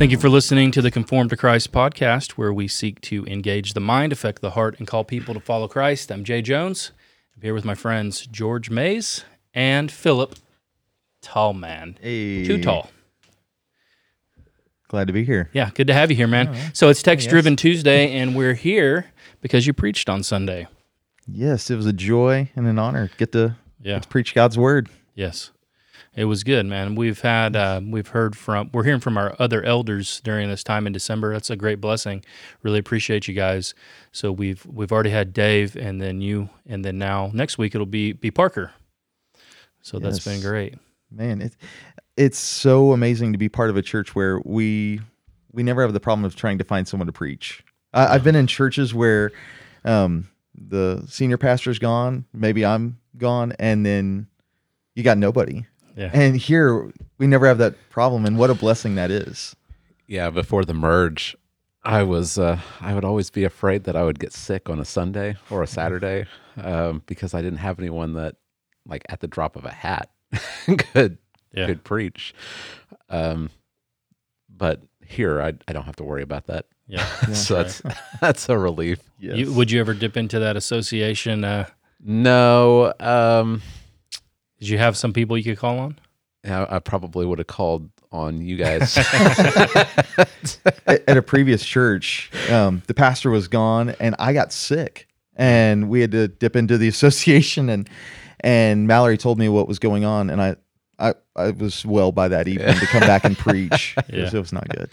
Thank you for listening to the Conformed to Christ podcast, where we seek to engage the mind, affect the heart, and call people to follow Christ. I'm Jay Jones. I'm here with my friends George Mays and Philip Tallman. Hey. Too tall. Glad to be here. Yeah, good to have you here, man. So it's Text Driven Tuesday, and we're here because you preached on Sunday. Yes, it was a joy and an honor to get to, Yeah. get to preach God's word. Yes, it was good, man. We've had, uh, we've heard from, we're hearing from our other elders during this time in December. That's a great blessing. Really appreciate you guys. So we've we've already had Dave, and then you, and then now next week it'll be be Parker. So that's been great. Man, it, it's so amazing to be part of a church where we we never have the problem of trying to find someone to preach. I, I've been in churches where um, the senior pastor's gone, maybe I'm gone, and then you got nobody. Yeah. And here we never have that problem, and what a blessing that is. Yeah, before the merge, I was uh, I would always be afraid that I would get sick on a Sunday or a Saturday um, because I didn't have anyone that like at the drop of a hat could Yeah. could preach. Um, but here, I I don't have to worry about that. Yeah. so that's that's a relief. Yes. You, would you ever dip into that association? Uh, No, um, did you have some people you could call on? I, I probably would have called on you guys. at, at a previous church, um, the pastor was gone, and I got sick, and we had to dip into the association, and and Mallory told me what was going on, and I. I, I was well by that evening to come back and preach. It, was, it was not good.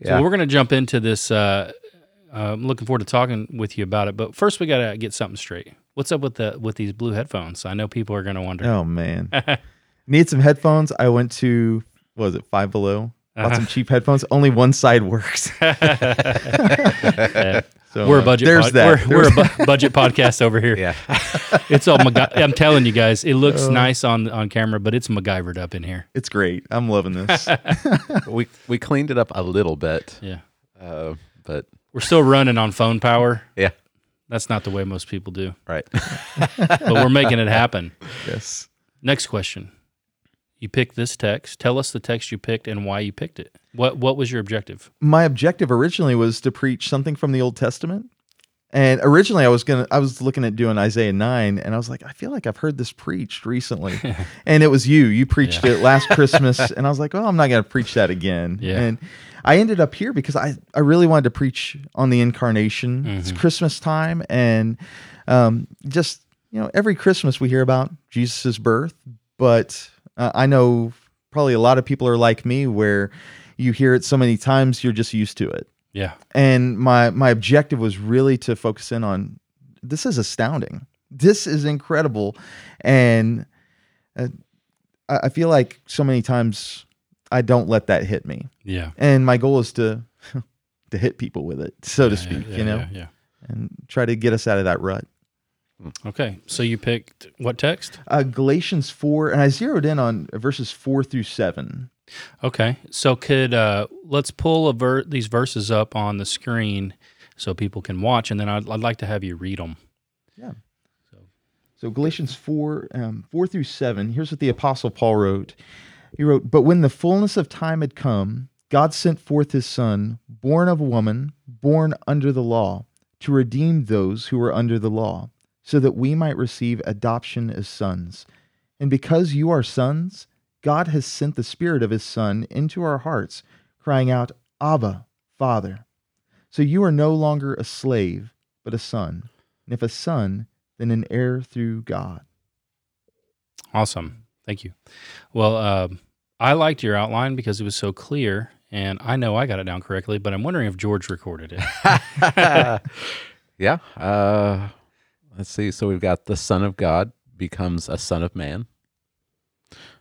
Yeah. So we're going to jump into this. Uh, uh, I'm looking forward to talking with you about it. But first, we got to get something straight. What's up with the with these blue headphones? I know people are going to wonder. Oh man, need some headphones. I went to what was it Five Below? Bought some cheap headphones. Only one side works. Yeah. So we're a uh, budget. There's pod- that. We're, we're a bu- budget podcast over here. yeah, It's all. MacGy- I'm telling you guys, it looks Oh. nice on on camera, but it's MacGyvered up in here. it's great. I'm loving this. we we cleaned it up a little bit, Yeah, uh, but we're still running on phone power. yeah, That's not the way most people do, right. but we're making it happen. yes. Next question. You picked this text. Tell us the text you picked and why you picked it. What What was your objective? my objective originally was to preach something from the Old Testament. And originally I was gonna I was looking at doing Isaiah nine and I was like, I feel like I've heard this preached recently. and it was you. You preached it last Christmas and I was like, Oh, I'm not gonna preach that again. Yeah. And I ended up here because I, I really wanted to preach on the incarnation. It's Christmas time and um, just you know, every Christmas we hear about Jesus' birth, but uh, I know probably a lot of people are like me where you hear it so many times you're just used to it Yeah. and my my objective was really to focus in on this is astounding this is incredible and uh, I, I feel like so many times i don't let that hit me Yeah. and my goal is to to hit people with it so to Yeah, speak yeah, you know Yeah, yeah. and try to get us out of that rut Okay. So you picked what text? uh, galatians 4 and i zeroed in on verses 4 through 7 Okay. So could uh let's pull a ver- these verses up on the screen so people can watch, and then I'd, I'd like to have you read them. Yeah. So, so Galatians 4, um, 4 through 7, here's what the Apostle Paul wrote. He wrote, But when the fullness of time had come, God sent forth his Son, born of a woman, born under the law, to redeem those who were under the law, so that we might receive adoption as sons. And because you are sons, God has sent the Spirit of his Son into our hearts, crying out, Abba, Father. So you are no longer a slave, but a son. And if a son, then an heir through God. Awesome. Thank you. Well, uh, I liked your outline because it was so clear, and I know I got it down correctly, but I'm wondering if George recorded it. yeah. Uh, let's see. So we've got the Son of God becomes a Son of Man.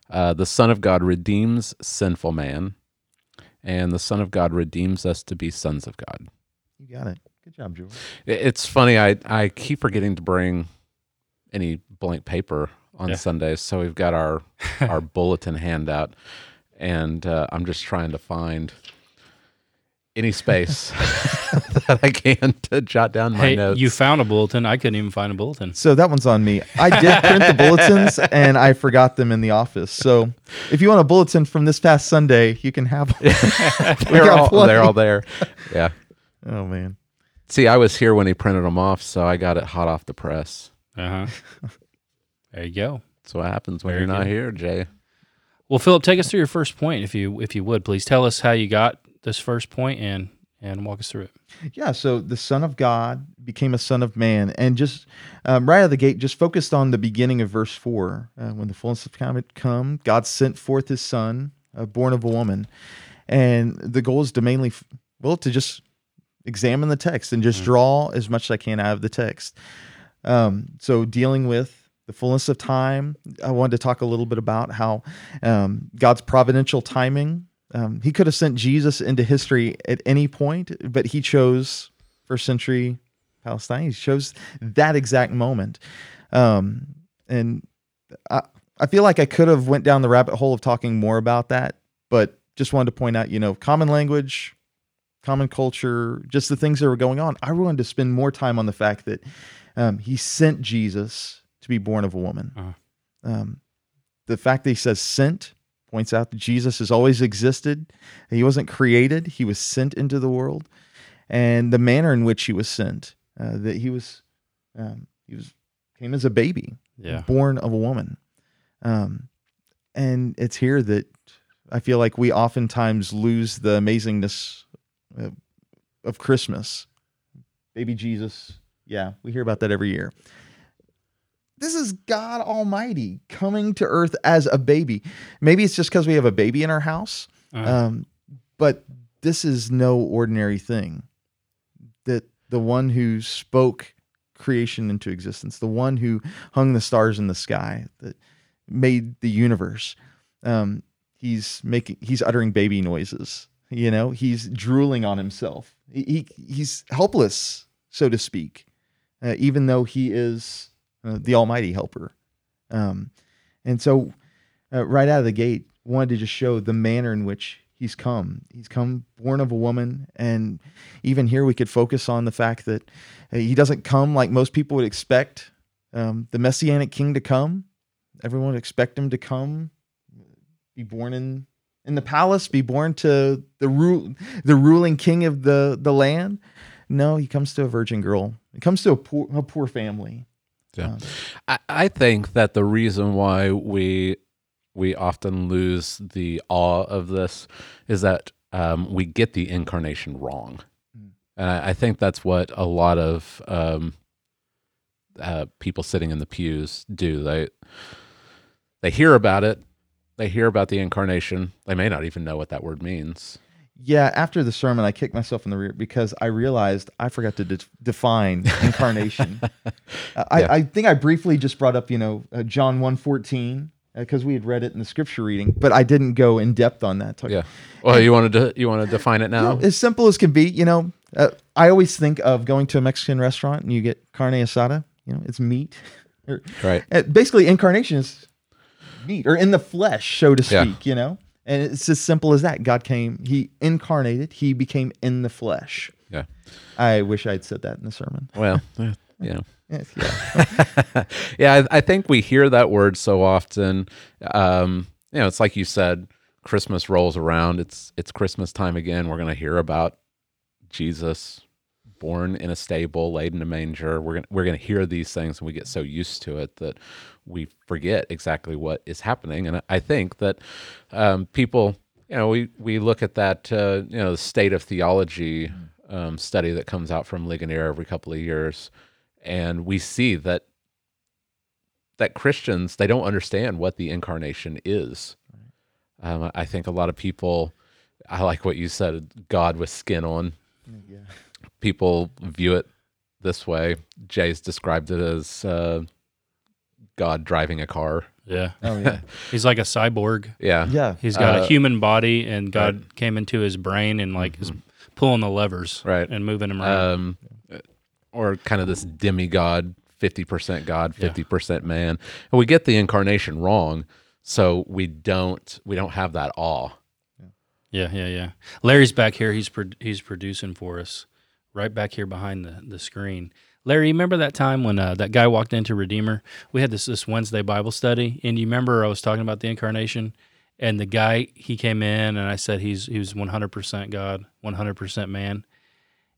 Uh, the Son of God redeems sinful man, and the Son of God redeems us to be sons of God. You got it. Good job, George. It- It's funny. I I keep forgetting to bring any blank paper on Yeah. Sundays, so we've got our our bulletin handout, and uh, I'm just trying to find any space that I can to jot down my Hey, notes. you found a bulletin. I couldn't even find a bulletin. So that one's on me. I did print the bulletins and I forgot them in the office. So if you want a bulletin from this past Sunday, you can have one. they're, all, plenty. they're all there. Yeah. oh man. See, I was here when he printed them off, so I got it hot off the press. Uh huh. there you go. That's what happens when Very you're not good. here, Jay. Well, Philip, take us through your first point, if you if you would, please. Tell us how you got this first point and and walk us through it. Yeah, so the Son of God became a Son of Man, and just um, right out of the gate, just focused on the beginning of verse four. Uh, when the fullness of time had come, God sent forth His Son, uh, born of a woman, and the goal is to mainly, well, to just examine the text and just draw as much as I can out of the text. Um, so dealing with the fullness of time, I wanted to talk a little bit about how um, God's providential timing. Um, he could have sent Jesus into history at any point, but he chose first century Palestine. He chose that exact moment. Um, and I, I feel like I could have went down the rabbit hole of talking more about that, but just wanted to point out, you know, common language, common culture, just the things that were going on. I wanted to spend more time on the fact that um, he sent Jesus to be born of a woman. Uh-huh. Um, the fact that he says sent points out that Jesus has always existed. He wasn't created, he was sent into the world. And the manner in which he was sent, uh, that he was, um, he was came as a baby, Yeah. born of a woman. Um, and it's here that I feel like we oftentimes lose the amazingness uh, of Christmas. Baby Jesus. Yeah, we hear about that every year. This is God Almighty coming to earth as a baby. Maybe it's just because we have a baby in our house, Uh-huh. um, but this is no ordinary thing. That the one who spoke creation into existence, the one who hung the stars in the sky, that made the universe, um, he's making, he's uttering baby noises. You know, he's drooling on himself. He, he he's helpless, so to speak, uh, even though he is uh, the Almighty Helper. Um, and so, uh, right out of the gate, wanted to just show the manner in which he's come. He's come born of a woman, and even here we could focus on the fact that uh, he doesn't come like most people would expect um, the messianic king to come. Everyone would expect him to come, be born in in the palace, be born to the ru- the ruling king of the the land. No, he comes to a virgin girl. He comes to a poor a poor family. Yeah. Um, I, I think that the reason why we we often lose the awe of this is that um, we get the incarnation wrong, Mm. and I, I think that's what a lot of um, uh, people sitting in the pews do. They they hear about it, they hear about the incarnation. They may not even know what that word means. Yeah, after the sermon, I kicked myself in the rear because I realized I forgot to de- define incarnation. Uh, I, Yeah. I think I briefly just brought up, you know, uh, John 1.14 because we had read it in the scripture reading, but I didn't go in depth on that. Talk- Yeah. Well, you wanted to you want to define it now? You know, as simple as can be, you know, uh, I always think of going to a Mexican restaurant and you get carne asada, you know, it's meat. Or- right. uh, basically, incarnation is meat or in the flesh, so to Yeah. speak, you know? And it's as simple as that. God came, He incarnated, He became in the flesh. Yeah. I wish I'd said that in the sermon. Well, you know. Yeah, yeah. yeah, I, I think we hear that word so often. Um, you know, it's like you said, Christmas rolls around. It's it's Christmas time again. We're going to hear about Jesus born in a stable, laid in a manger. We're gonna we're going to hear these things, and we get so used to it that we forget exactly what is happening. And I- think that um, people, you know, we we look at that, uh, you know, the state of theology um, study that comes out from Ligonier every couple of years, and we see that that Christians they don't understand what the incarnation is. Um, I think a lot of people, I like what you said, God with skin on. yeah. People view it this way. Jay's described it as uh, God driving a car. Yeah. Oh, yeah. He's like a cyborg. Yeah, Yeah. He's got Uh, a human body, and God came into his brain and like is pulling the levers, Mm-hmm. Right. and moving him around. um, or kind of this demigod, fifty percent God, Yeah. fifty percent man, and we get the incarnation wrong, so we don't we don't have that awe. Yeah, yeah, yeah. Larry's back here. He's pro- he's producing for us, right back here behind the, the screen. Larry, you remember that time when uh, that guy walked into Redeemer? We had this this Wednesday Bible study, and you remember I was talking about the incarnation, and the guy he came in, and I said he's he was one hundred percent God, one hundred percent man,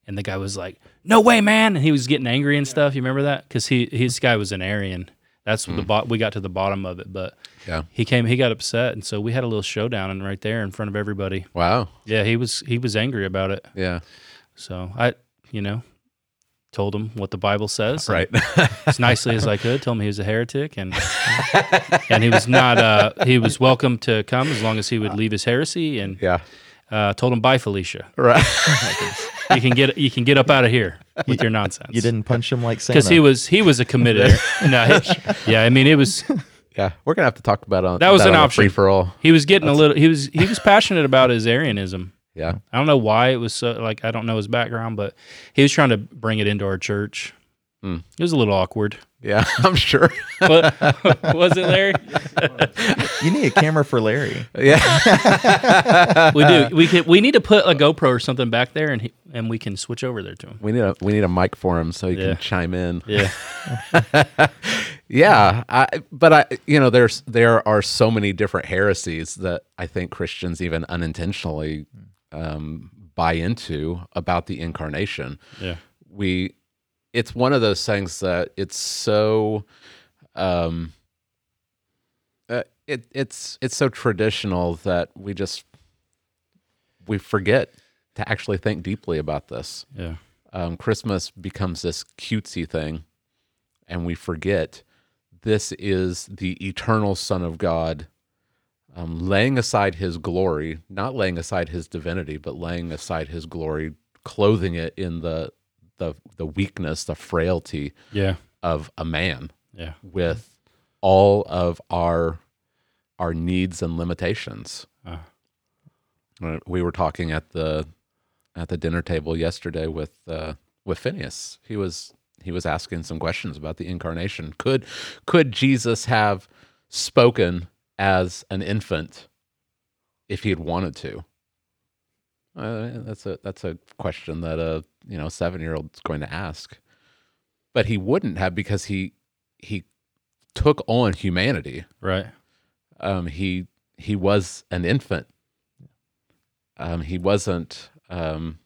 and the guy was like, "No way, man!" And he was getting angry and stuff. You remember that? Because he his guy was an Arian. That's what the bot. We got to the bottom of it, but Yeah. he came. He got upset, and so we had a little showdown, and right there in front of everybody. Wow. Yeah, he was he was angry about it. Yeah. So I, you know, told him what the Bible says, Right. as nicely as I could. Told him he was a heretic, and and he was not. Uh, he was welcome to come as long as he would leave his heresy. And yeah. uh, told him, "Bye, Felicia. Right. You can get you can get up out of here with your nonsense." You didn't punch him like Santa. because he was he was a committed. no, he- yeah, I mean it was yeah. We're gonna have to talk about on That was an option. free for all. he was getting a little he was he was passionate about his Arianism. Yeah. I don't know why it was so like I don't know his background, but he was trying to bring it into our church. Hmm. It was a little awkward. Yeah. I'm sure. What, was it, Larry? You need a camera for Larry. yeah. We do. We could. We need to put a GoPro or something back there, and he, and we can switch over there to him. We need a we need a mic for him so he Yeah. can chime in. Yeah. Yeah, I, but I, you know, there's there are so many different heresies that I think Christians even unintentionally um, buy into about the incarnation. Yeah. We, it's one of those things that it's so, um, uh, it it's it's so traditional that we just we forget to actually think deeply about this Yeah. um, Christmas becomes this cutesy thing, and we forget this is the eternal Son of God, um, laying aside his glory, not laying aside his divinity, but laying aside his glory, clothing it in the the the weakness, the frailty Yeah. of a man, Yeah. with all of our our needs and limitations. Uh, Uh, We were talking at the at the dinner table yesterday with uh, with Phineas. He was he was asking some questions about the incarnation. Could could Jesus have spoken as an infant if he had wanted to? Uh, that's a that's a question that a you know seven year old is going to ask, but he wouldn't have because he he took on humanity right. um, he he was an infant. Um, he wasn't um,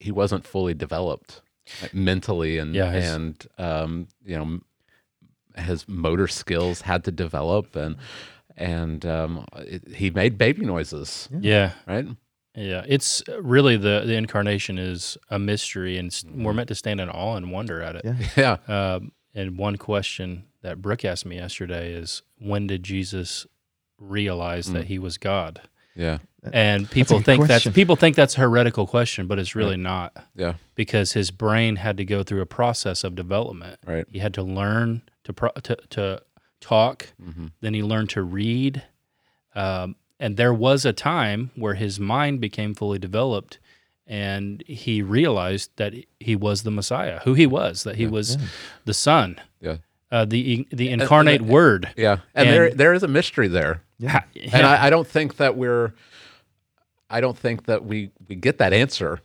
he wasn't fully developed like, mentally and Yeah, and um, you know his motor skills had to develop and and um, it, he made baby noises Yeah. right Yeah. It's really the the incarnation is a mystery, and we're meant to stand in awe and wonder at it. Yeah. yeah Um, and one question that Brooke asked me yesterday is, when did Jesus realize that he was God? yeah And people good think that's people think that's a heretical question, but it's really not yeah because his brain had to go through a process of development. right He had to learn to pro- to, to talk, hmm then he learned to read, um, and there was a time where his mind became fully developed, and he realized that he was the Messiah, who he was, that he was the Son, yeah. Uh, the the incarnate Word. yeah. And, And- there there is a mystery there. Ha- and I, I don't think that we're i don't think that we we get that answer.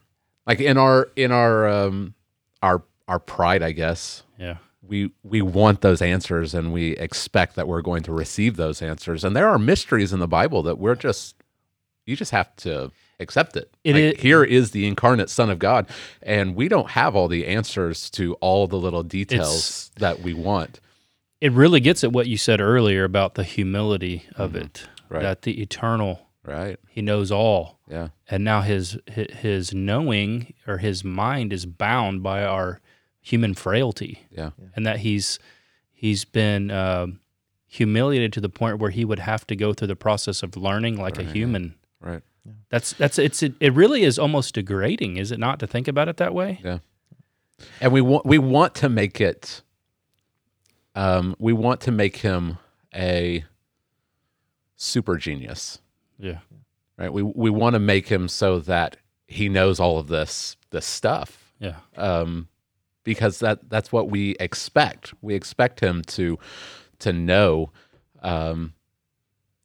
Like in our in our um our our pride i guess. Yeah, we we want those answers and we expect that we're going to receive those answers and there are mysteries in the bible that we're just you just have to accept it, It Like, is- here is the incarnate son of god and we don't have all the answers to all the little details that we want it really gets at what you said earlier about the humility of it, Mm-hmm. Right. that the eternal, right he knows all. yeah and now his his knowing or his mind is bound by our human frailty. Yeah. And that he's he's been um, humiliated to the point where he would have to go through the process of learning like a human. Right. That's that's it's it, it really is almost degrading is it not to think about it that way? Yeah. And we want we want to make it um we want to make him a super genius. yeah. Right? We we want to make him so that he knows all of this this stuff. yeah. Um because that that's what we expect. We expect him to to know um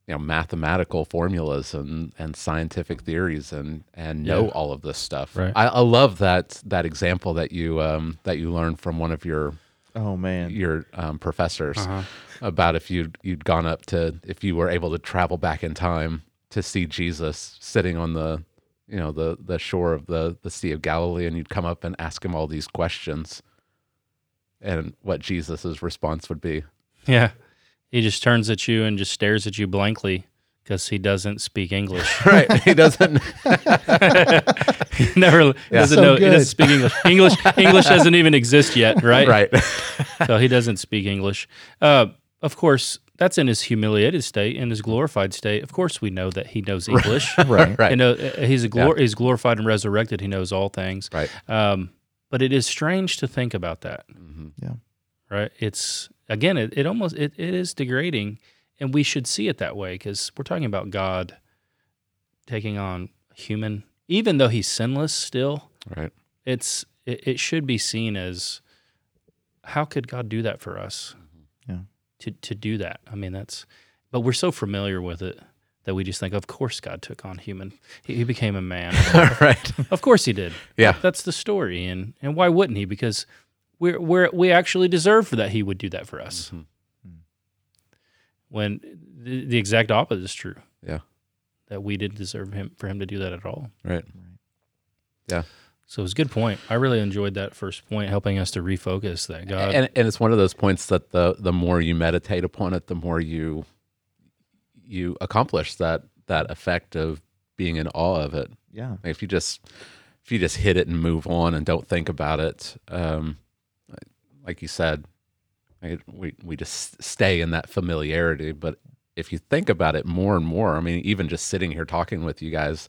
you know mathematical formulas and and scientific theories and and know Yeah. all of this stuff. Right. I, I love that that example that you um that you learned from one of your Oh man. your um, professors Uh-huh. about if you'd you'd gone up to if you were able to travel back in time to see Jesus sitting on the you know the the shore of the the Sea of Galilee and you'd come up and ask him all these questions and what Jesus's response would be. Yeah. He just turns at you and just stares at you blankly because he doesn't speak English. Right. He doesn't he never doesn't So know. He doesn't speak English. English English doesn't even exist yet, right? right. So he doesn't speak English. Uh, of course, that's in his humiliated state. In his glorified state, of course, we know that he knows English. Right. right. You know, uh, he's a glor- he's glorified and resurrected. He knows all things. Right. Um, but it is strange to think about that. Mhm. right? It's again, it, it almost it, it is degrading, and we should see it that way because we're talking about God taking on human, even though he's sinless. Still, Right. it's it, it should be seen as how could God do that for us? Yeah. To to do that, I mean that's, but we're so familiar with it that we just think, of course, God took on human. He, he became a man. right. of course, he did. Yeah. That's the story, and and why wouldn't he? Because we're we're we actually deserve for that he would do that for us. Mhm. When the, the exact opposite is true. Yeah. That we didn't deserve him for him to do that at all. Right. So it's a good point. I really enjoyed that first point, helping us to refocus that God. and and it's one of those points that the the more you meditate upon it, the more you you accomplish that that effect of being in awe of it. Yeah. Like, if you just if you just hit it and move on and don't think about it, um, like you said, like, we we just stay in that familiarity. But if you think about it more and more, I mean, even just sitting here talking with you guys,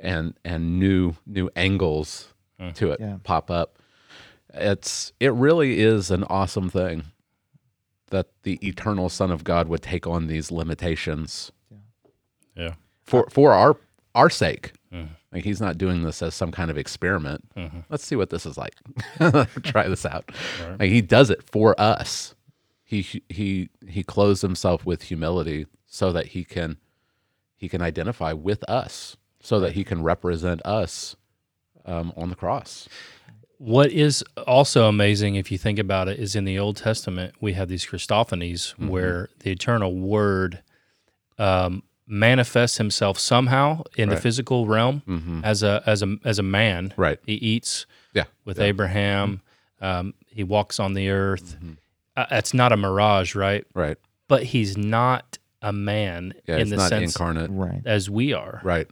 and and new new angles Mm. to it Yeah. pop up, it's it really is an awesome thing that the eternal Son of God would take on these limitations yeah. for for our our sake. Mhm. Like he's not doing this as some kind of experiment. Mhm. Let's see what this is like. Try this out. Right. Like he does it for us. He he he clothes himself with humility so that he can he can identify with us, so that he can represent us um, on the cross. What is also amazing, if you think about it, is in the Old Testament we have these Christophanies Mm-hmm. where the eternal Word um, manifests Himself somehow in the physical realm hmm as a as a as a man. Right. He eats Yeah. with Yeah. Abraham. Um, he walks on the earth. Mhm. Uh, it's not a mirage, right? Right. But he's not a man Yeah. in the not sense incarnate. Right. as we are. Right.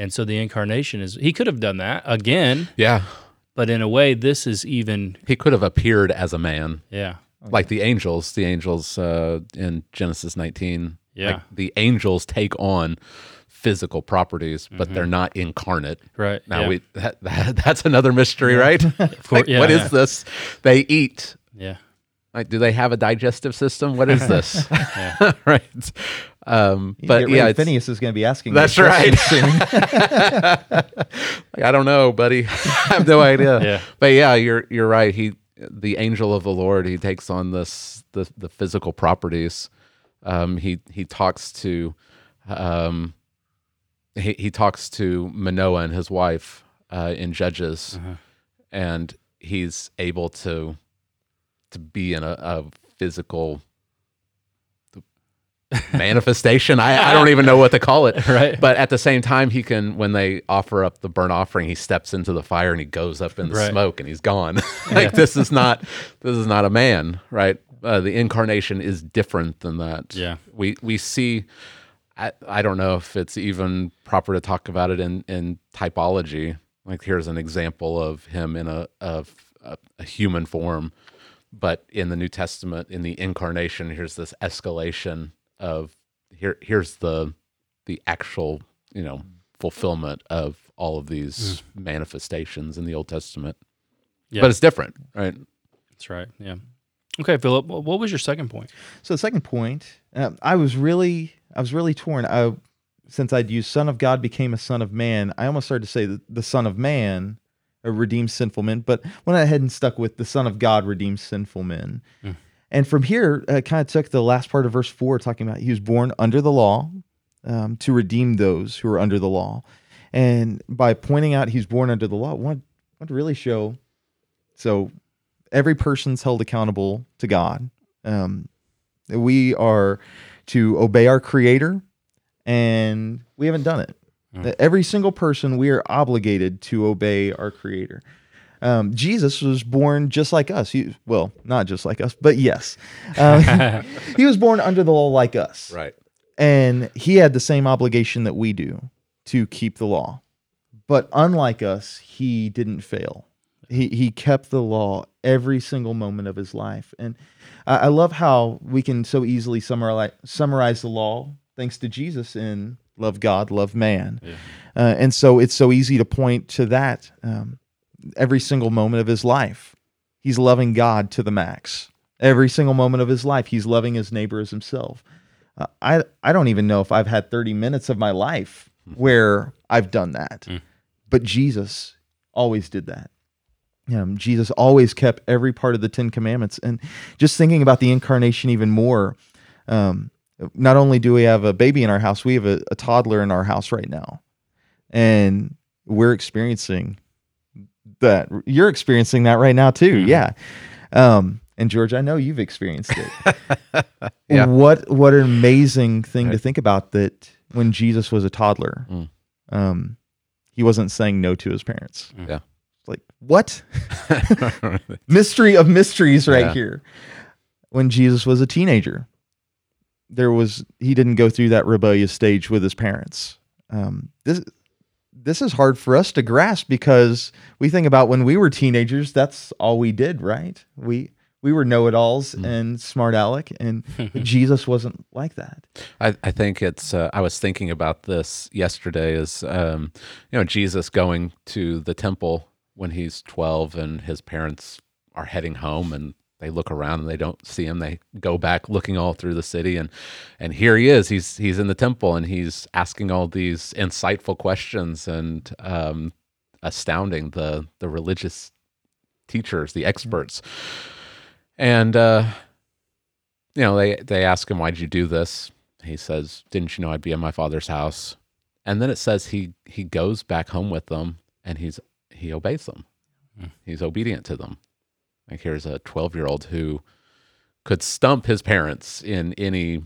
And so the incarnation is he could have done that again, Yeah. but in a way this is even He could have appeared as a man. yeah. like the angels the angels uh, in genesis 19 Yeah. like the angels take on physical properties but they're not incarnate Right. now yeah. we that, that that's another mystery right course, like, yeah, what is yeah. this they eat yeah. like do they have a digestive system what is this right um but yeah Phineas is going to be asking. that's right soon. like, i don't know buddy i have no idea Yeah. but yeah you're you're right he the angel of the lord he takes on this the the physical properties um he he talks to um he, he talks to manoah and his wife uh in judges Uh-huh. and he's able to to be in a, a physical manifestation. I, I don't even know what to call it. Right. but at the same time he can when they offer up the burnt offering he steps into the fire and he goes up in the Right. smoke and he's gone. Like this is not this is not a man right? Uh, the incarnation is different than that. Yeah. we we see I, I don't know if it's even proper to talk about it in in typology. Like here's an example of him in a of a, a human form. But in the new testament in the incarnation here's this escalation of here here's the the actual you know fulfillment of all of these manifestations in the old testament Yeah. but it's different right That's right. Yeah. Okay, Philip. What was your second point? So the second point, um, I was really, I was really torn. I, since I'd used "Son of God became a Son of Man," I almost started to say that the Son of Man uh, redeems sinful men, but went ahead and stuck with the Son of God redeems sinful men. Hmm. And from here, uh, kind of took the last part of verse four, talking about he was born under the law um, to redeem those who are under the law. And by pointing out he's born under the law, want want to really show. So every person's held accountable to God. Um, we are to obey our Creator, and we haven't done it. That Every single person, we are obligated to obey our Creator. Um, Jesus was born just like us. He, well, not just like us, but yes, um, he was born under the law like us, Right. and he had the same obligation that we do to keep the law. But unlike us, he didn't fail. He he kept the law every single moment of his life, and I, I love how we can so easily summarize summarize the law thanks to Jesus in love God, love man, uh, and so it's so easy to point to that um, every single moment of his life. He's loving God to the max. Every single moment of his life, he's loving his neighbor as himself. Uh, I I don't even know if I've had 30 minutes of my life where I've done that. But Jesus always did that. Um, Jesus always kept every part of the Ten Commandments. And just thinking about the incarnation even more, um, not only do we have a baby in our house, we have a, a toddler in our house right now. And we're experiencing that. You're experiencing that right now too. Yeah. Um, and George, I know you've experienced it. Yeah. What what an amazing thing to think about that when Jesus was a toddler, Mm. um, he wasn't saying no to his parents. Yeah. It's like what mystery of mysteries right Yeah. here. When Jesus was a teenager, there was he didn't go through that rebellious stage with his parents. Um, this this is hard for us to grasp because we think about when we were teenagers, that's all we did, right? We we were know-it-alls and smart aleck, and Jesus wasn't like that. I, I think it's. Uh, I was thinking about this yesterday. Is um, you know Jesus going to the temple when he's twelve, and his parents are heading home, and they look around and they don't see him. They go back looking all through the city, and and here he is. He's he's in the temple, and he's asking all these insightful questions and um, astounding the the religious teachers, the experts, and. Uh, you know, they they ask him, "Why did you do this?" He says, "Didn't you know I'd be in my father's house?" And then it says he he goes back home with them, and he's he obeys them. He's obedient to them. Like here's a twelve year old who could stump his parents in any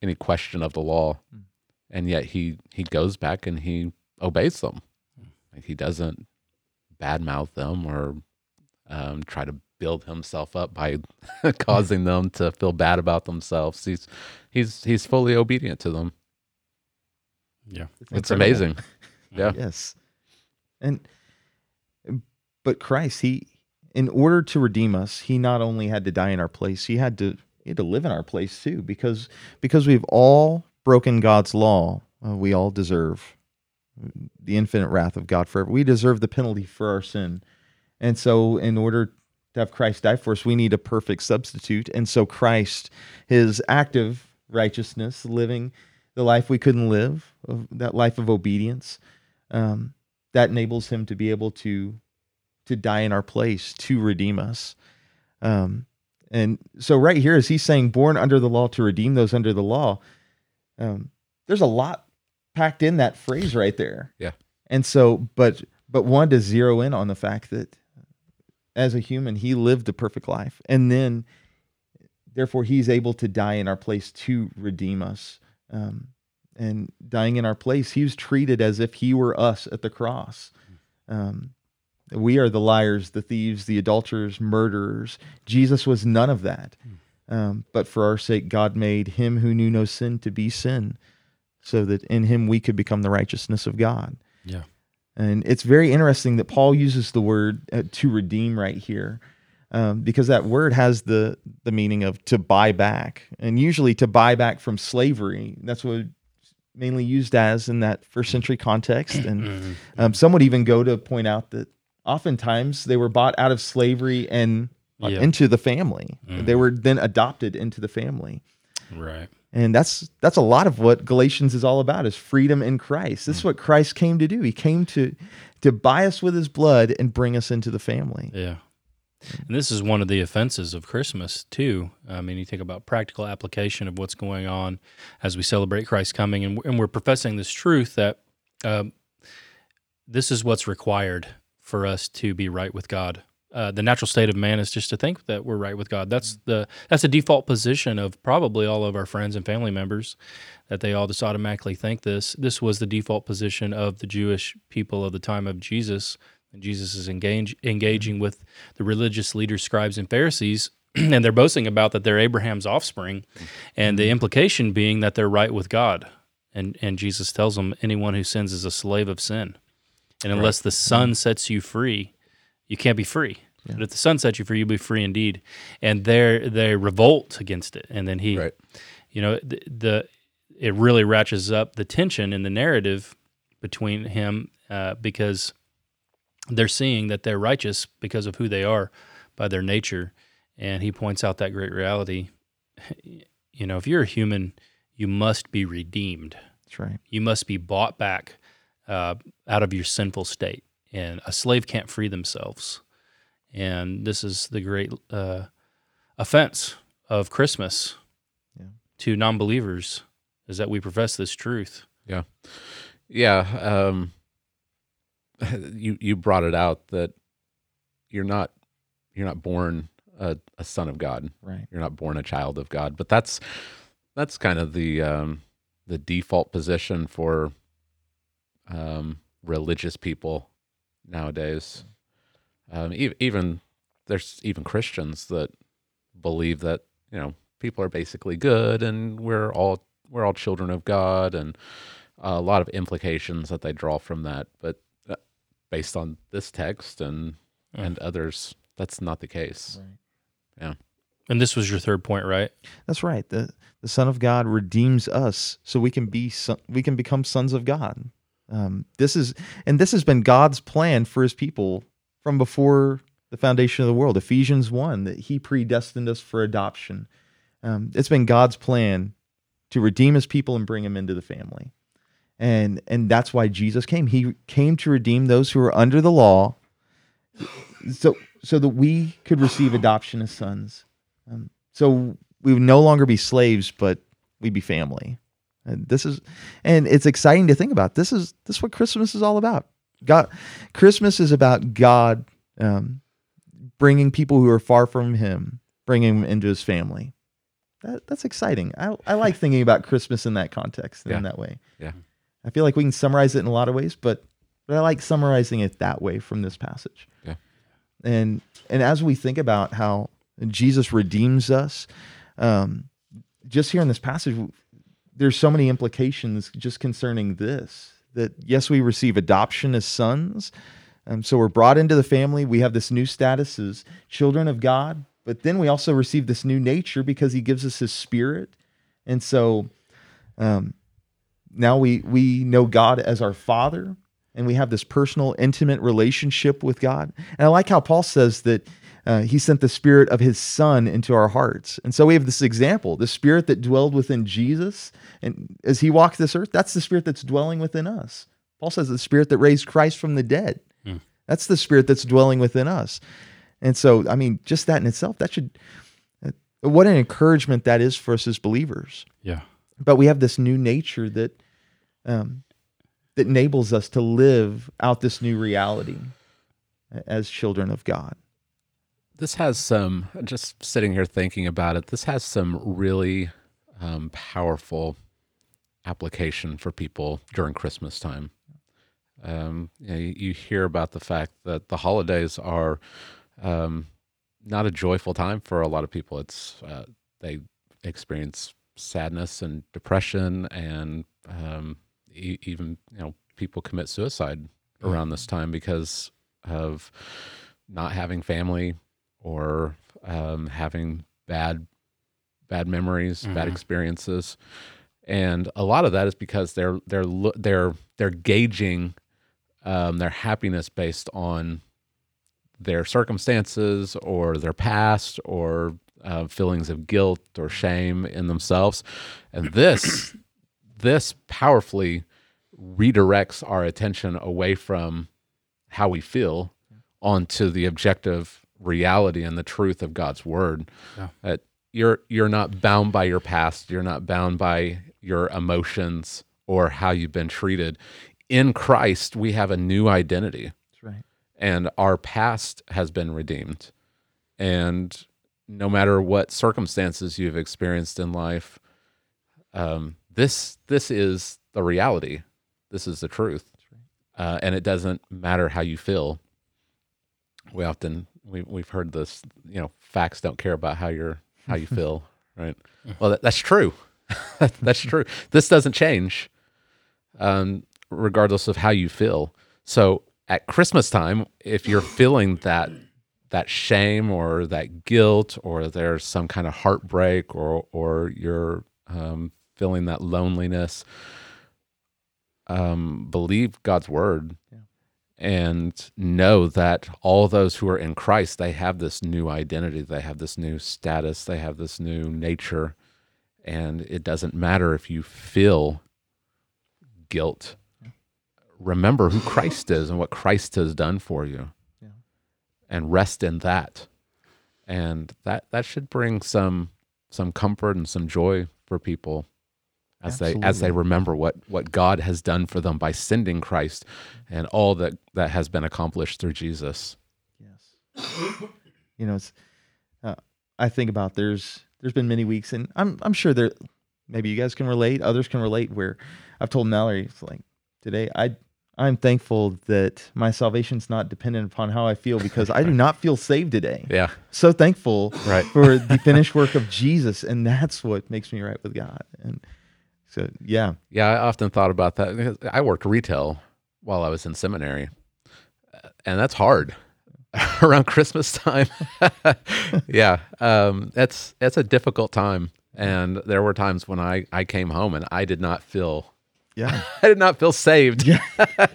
any question of the law, and yet he he goes back and he obeys them. Like he doesn't badmouth them or um, try to build himself up by causing them to feel bad about themselves. He's he's he's fully obedient to them. Yeah. It's incredible. amazing. Yeah. Yes. And but Christ, he in order to redeem us, he not only had to die in our place, he had to he had to live in our place too because because we've all broken God's law, uh, we all deserve the infinite wrath of God forever. We deserve the penalty for our sin. And so in order to have Christ die for us, we need a perfect substitute. And so Christ, his active righteousness, living the life we couldn't live, that life of obedience, um, that enables him to be able to to die in our place to redeem us. Um, and so right here, as he's saying, born under the law to redeem those under the law, um, there's a lot packed in that phrase right there. Yeah. And so, but but wanted to zero in on the fact that as a human, he lived a perfect life, and then therefore he's able to die in our place to redeem us. Um, and dying in our place, he was treated as if he were us at the cross. Um, we are the liars, the thieves, the adulterers, murderers. Jesus was none of that. Um, but for our sake, God made him who knew no sin to be sin, so that in him we could become the righteousness of God. Yeah. And it's very interesting that Paul uses the word uh, to redeem right here, um, because that word has the the meaning of to buy back, and usually to buy back from slavery. That's what mainly used as in that first century context. And um, some would even go to point out that oftentimes they were bought out of slavery and uh, Yeah. into the family. They were then adopted into the family Right. and that's that's a lot of what galatians is all about is freedom in christ this is what christ came to do he came to to buy us with his blood and bring us into the family Yeah. And this is one of the offenses of Christmas, too. I mean, you think about practical application of what's going on as we celebrate Christ's coming, and, and we're professing this truth that um, this is what's required for us to be right with God. Uh, the natural state of man is just to think that we're right with God. That's mm. the that's a default position of probably all of our friends and family members that they all just automatically think this. This was the default position of the Jewish people of the time of Jesus. And Jesus is engage, engaging mm. with the religious leaders, scribes, and Pharisees, and they're boasting about that they're Abraham's offspring, and the mm-hmm. implication being that they're right with God. And and Jesus tells them anyone who sins is a slave of sin, and unless the Son sets you free, you can't be free. But if the Son sets you free, you'll be free indeed. And they they revolt against it, and then he, Right. you know, the, the it really ratchets up the tension in the narrative between him uh, because they're seeing that they're righteous because of who they are by their nature, and he points out that great reality. You know, if you're a human, you must be redeemed That's right. you must be bought back uh, out of your sinful state. And a slave can't free themselves. And this is the great uh, offense of Christmas Yeah. to non believers is that we profess this truth. Yeah, Yeah. um, you you brought it out that you're not you're not born a, a son of God. Right. You're not born a child of God. But that's that's kind of the um, the default position for um, religious people nowadays. Um, e- even there's even Christians that believe that you know people are basically good and we're all we're all children of God and a lot of implications that they draw from that. But uh, based on this text and Mm. and others, that's not the case. Right. And this was your third point, right? That's right. The the Son of God redeems us so we can be son, we can become sons of God. Um, this is and this has been God's plan for his people from before the foundation of the world. Ephesians 1 that he predestined us for adoption. Um, it's been God's plan to redeem his people and bring them into the family. And and that's why Jesus came. He came to redeem those who are under the law so so that we could receive adoption as sons. Um, so we would no longer be slaves, but we'd be family. And this is, and it's exciting to think about. This is this is what Christmas is all about. God, Christmas is about God um, bringing people who are far from Him, bringing them into His family. That, that's exciting. I, I like thinking about Christmas in that context and in that way. Yeah. I feel like we can summarize it in a lot of ways, but but I like summarizing it that way from this passage. Yeah. And and as we think about how Jesus redeems us, um, just here in this passage, there's so many implications just concerning this. That yes, we receive adoption as sons, um, so we're brought into the family. We have this new status as children of God, but then we also receive this new nature because He gives us His Spirit, and so um, now we we know God as our Father, and we have this personal, intimate relationship with God. And I like how Paul says that uh, He sent the Spirit of His Son into our hearts, and so we have this example: the Spirit that dwelled within Jesus, and as He walked this earth, that's the Spirit that's dwelling within us. Paul says the Spirit that raised Christ from the dead. Hmm. That's the Spirit that's dwelling within us. And so, I mean, just that in itself, that should, uh, what an encouragement that is for us as believers Yeah. but we have this new nature that um, that enables us to live out this new reality as children of God. This has some, just sitting here thinking about it, this has some really um, powerful application for people during Christmas time. Um, you, know, you, you hear about the fact that the holidays are um, not a joyful time for a lot of people. It's uh, they experience sadness and depression, and um, e- even you know people commit suicide around this time because of not having family or um, having bad bad memories, bad Mhm. experiences, and a lot of that is because they're they're they're they're gauging um, their happiness based on their circumstances or their past or uh, feelings of guilt or shame in themselves, and this this powerfully redirects our attention away from how we feel onto the objective reality and the truth of God's word. Yeah. That you're you're not bound by your past, you're not bound by your emotions or how you've been treated. In Christ, we have a new identity That's right. and our past has been redeemed. And no matter what circumstances you've experienced in life, um, this this is the reality. This is the truth, uh, and it doesn't matter how you feel. We often we we've heard this. You know, facts don't care about how you're how you feel, right? Well, that, that's true. that's true. This doesn't change, um, regardless of how you feel. So at Christmas time, if you're feeling that that shame or that guilt, or there's some kind of heartbreak, or or you're um, feeling that loneliness, um, believe God's word Yeah. And know that all those who are in Christ, they have this new identity, they have this new status, they have this new nature, and it doesn't matter if you feel guilt. Remember who Christ is and what Christ has done for you, Yeah. and rest in that, and that that should bring some some comfort and some joy for people as they as they remember what what God has done for them by sending Christ and all that that has been accomplished through Jesus. Yes. you know, it's, uh, I think about there's there's been many weeks, and I'm I'm sure there maybe you guys can relate, others can relate. Where I've told Mallory, it's like today I I'm thankful that my salvation's not dependent upon how I feel because I do not feel saved today. Yeah, So thankful right. for the finished work of Jesus, and that's what makes me right with God. And so yeah, Yeah, I often thought about that because I worked retail while I was in seminary, and that's hard around Christmas time. yeah, um, that's that's a difficult time, and there were times when I I came home and I did not feel yeah, I did not feel saved. Yeah.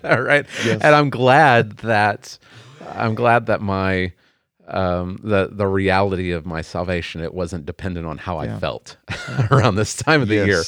right. Yes. And I'm glad that I'm glad that my um the the reality of my salvation it wasn't dependent on how Yeah. I felt around this time of the year.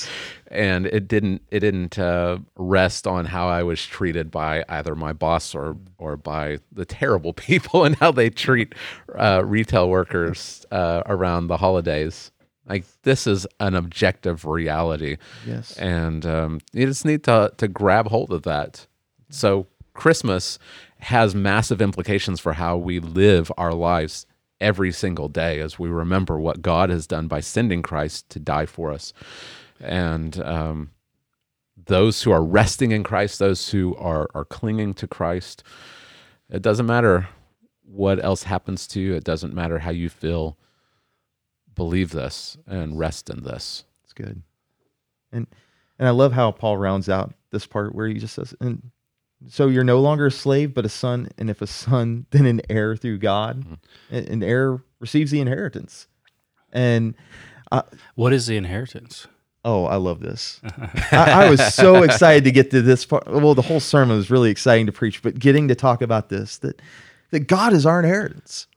And it didn't it didn't uh, rest on how I was treated by either my boss or or by the terrible people and how they treat uh, retail workers uh, around the holidays. Like this is an objective reality yes, and um, you just need to to grab hold of that. So Christmas has massive implications for how we live our lives every single day as we remember what God has done by sending Christ to die for us, and um, those who are resting in Christ, those who are are clinging to Christ. It doesn't matter what else happens to you. It doesn't matter how you feel. Believe this and rest in this. It's good. And and I love how Paul rounds out this part where he just says, and so you're no longer a slave, but a son, and if a son, then an heir through God. An an heir receives the inheritance. And What is the inheritance? Oh, I love this. I, I was so excited to get to this part. Well, the whole sermon was really exciting to preach, but getting to talk about this that that God is our inheritance.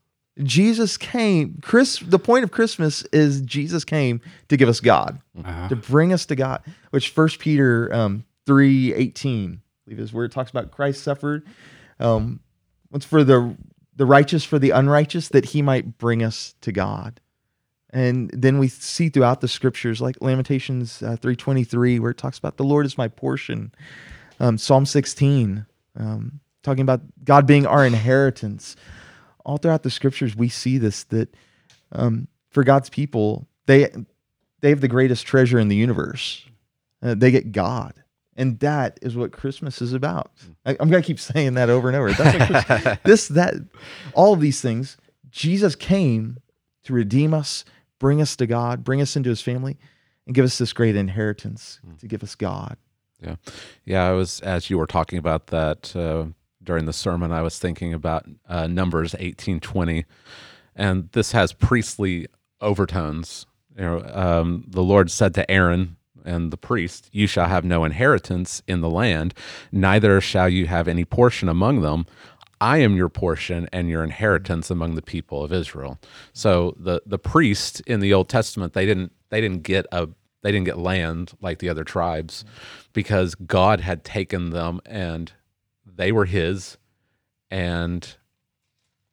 Jesus came. Chris, the point of Christmas is Jesus came to give us God Uh-huh. to bring us to God, which First Peter um, three eighteen, I believe is where it talks about Christ suffered. Um, once for the the righteous for the unrighteous, that He might bring us to God. And then we see throughout the scriptures, like Lamentations uh, three twenty three, where it talks about the Lord is my portion. Um, Psalm sixteen, um, talking about God being our inheritance. All throughout the scriptures, we see this that um, for God's people, they they have the greatest treasure in the universe. Uh, they get God. And that is what Christmas is about. I, I'm going to keep saying that over and over. That's this, that, all of these things, Jesus came to redeem us, bring us to God, bring us into his family, and give us this great inheritance to give us God. Yeah, yeah. I was as you were talking about that uh, during the sermon. I was thinking about uh, Numbers eighteen twenty, and this has priestly overtones. You know, um, the Lord said to Aaron and the priest, "You shall have no inheritance in the land, neither shall you have any portion among them." I am your portion and your inheritance among the people of Israel. So the the priest in the Old Testament they didn't they didn't get a they didn't get land like the other tribes because God had taken them and they were his and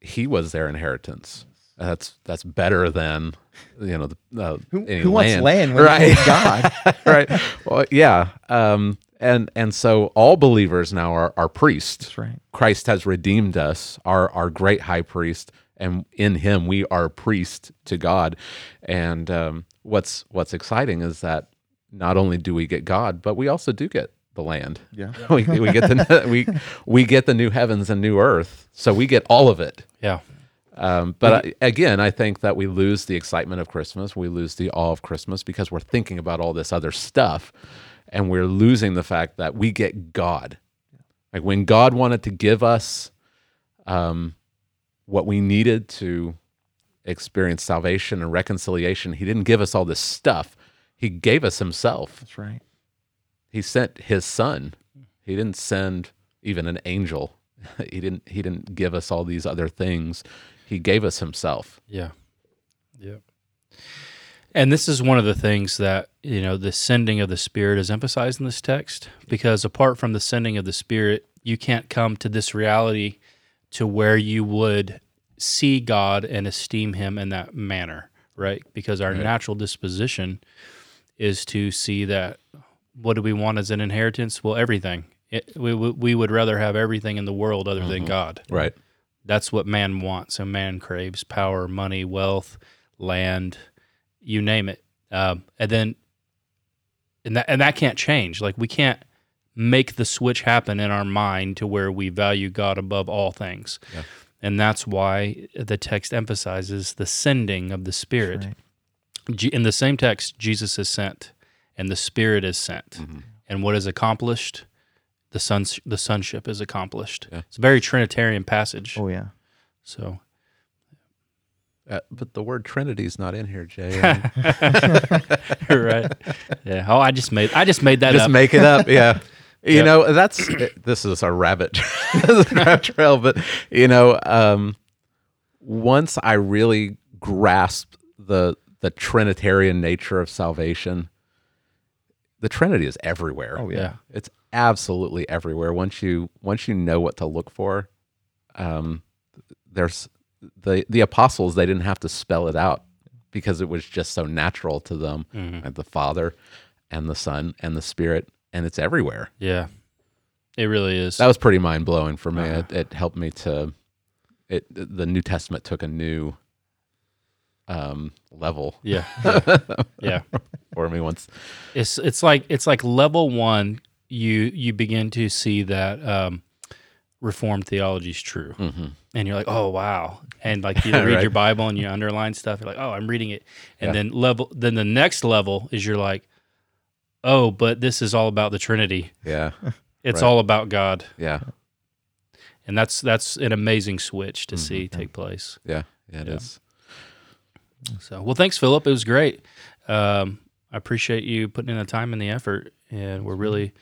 he was their inheritance. That's that's better than you know the, uh, Who, who wants land. land when right? God? right. Well, yeah. Um, and and so all believers now are are priests. That's right. Christ has redeemed us, our our great high priest, and in Him we are priest to God. And um, what's what's exciting is that not only do we get God, but we also do get the land. Yeah. we, we get the we we get the new heavens and new earth. So we get all of it. Yeah. Um, but I, again, I think that we lose the excitement of Christmas. We lose the awe of Christmas because we're thinking about all this other stuff, and we're losing the fact that we get God. Like when God wanted to give us um, what we needed to experience salvation and reconciliation, He didn't give us all this stuff. He gave us Himself. That's right. He sent His Son. He didn't send even an angel. He didn't. He didn't give us all these other things. He gave us Himself. Yeah. Yeah. And this is one of the things that, you know, the sending of the Spirit is emphasized in this text because apart from the sending of the Spirit, you can't come to this reality to where you would see God and esteem Him in that manner, right? Because our Right. natural disposition is to see that what do we want as an inheritance? Well, everything. It, we, we we would rather have everything in the world other than mm-hmm. God Right. that's what man wants and man craves power money wealth land you name it um, and then and that and that can't change like we can't make the switch happen in our mind to where we value god above all things Yeah. and that's why the text emphasizes the sending of the spirit Right. In the same text jesus is sent and the spirit is sent Mm-hmm. and what is accomplished the sons the sonship is accomplished Yeah. it's a very trinitarian passage Oh yeah. so Uh, but the word Trinity is not in here, Jay. right. Yeah. Oh, I just made I just made that up. Just up. make it up. Yeah. You Yep. know, that's this is a rabbit, rabbit trail, but you know, um, once I really grasped the the Trinitarian nature of salvation, the Trinity is everywhere. Oh yeah. yeah. It's absolutely everywhere. Once you once you know what to look for, um, there's the the apostles. They didn't have to spell it out because it was just so natural to them. Mhm. And the Father, and the Son, and the Spirit, and it's everywhere. Yeah. It really is. That was pretty mind blowing for me. Uh-huh. It, it helped me to. It the New Testament took a new um, level yeah. yeah. for me once. It's it's like it's like level 1 you you begin to see that um reformed theology is true. hmm And you're like, "Oh, wow." And like you read Right. your Bible and you underline stuff, you're like, "Oh, I'm reading it." And Yeah. then level then the next level is you're like, "Oh, but this is all about the Trinity. Yeah, It's Right. all about God." yeah, And that's that's an amazing switch to see Mm-hmm. take place. yeah, yeah. It Yeah. is. So, well, thanks, Philip. It was great. Um, I appreciate you putting in the time and the effort, and we're really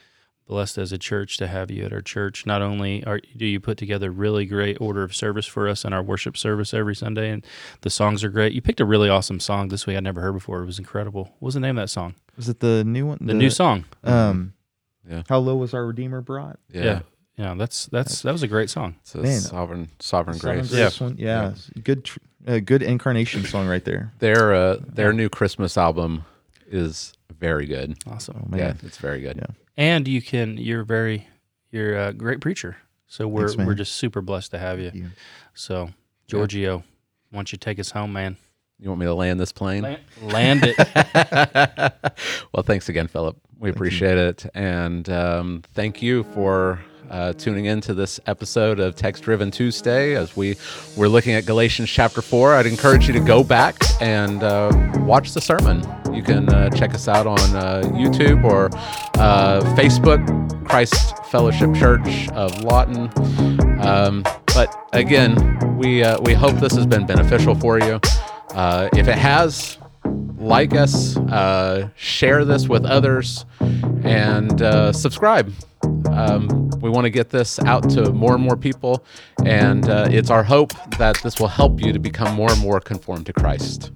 blessed as a church to have you at our church. Not only are do you put together really great order of service for us in our worship service every Sunday, and the songs are great. You picked a really awesome song this week. I'd never heard before. It was incredible. What was the name of that song? Was it the new one? The, new song. Um. Yeah. How low was our Redeemer brought? Yeah. Yeah. Yeah, that's that's that was a great song. It's a Man. sovereign, sovereign Sovereign grace. Grace one. Yeah. it's Good. Tr- uh, good incarnation song right there. Their uh, their new Christmas album is very good. Awesome. Oh man. Yeah, it's very good. Yeah. And you can you're very you're a great preacher. So we're Thanks, we're just super blessed to have you. you. So Giorgio, why don't you take us home, man? You want me to land this plane? Land, land it. well, thanks again, Philip. We appreciate it. And um, thank you for uh, tuning in to this episode of Text Driven Tuesday as we we're looking at Galatians chapter 4. I'd encourage you to go back and uh, watch the sermon. You can uh, check us out on uh, YouTube or uh, Facebook, Christ Fellowship Church of Lawton. Um, but again, we, uh, we hope this has been beneficial for you. If it has, like us, uh, share this with others, and uh, subscribe. Um, we want to get this out to more and more people, and uh, it's our hope that this will help you to become more and more conformed to Christ.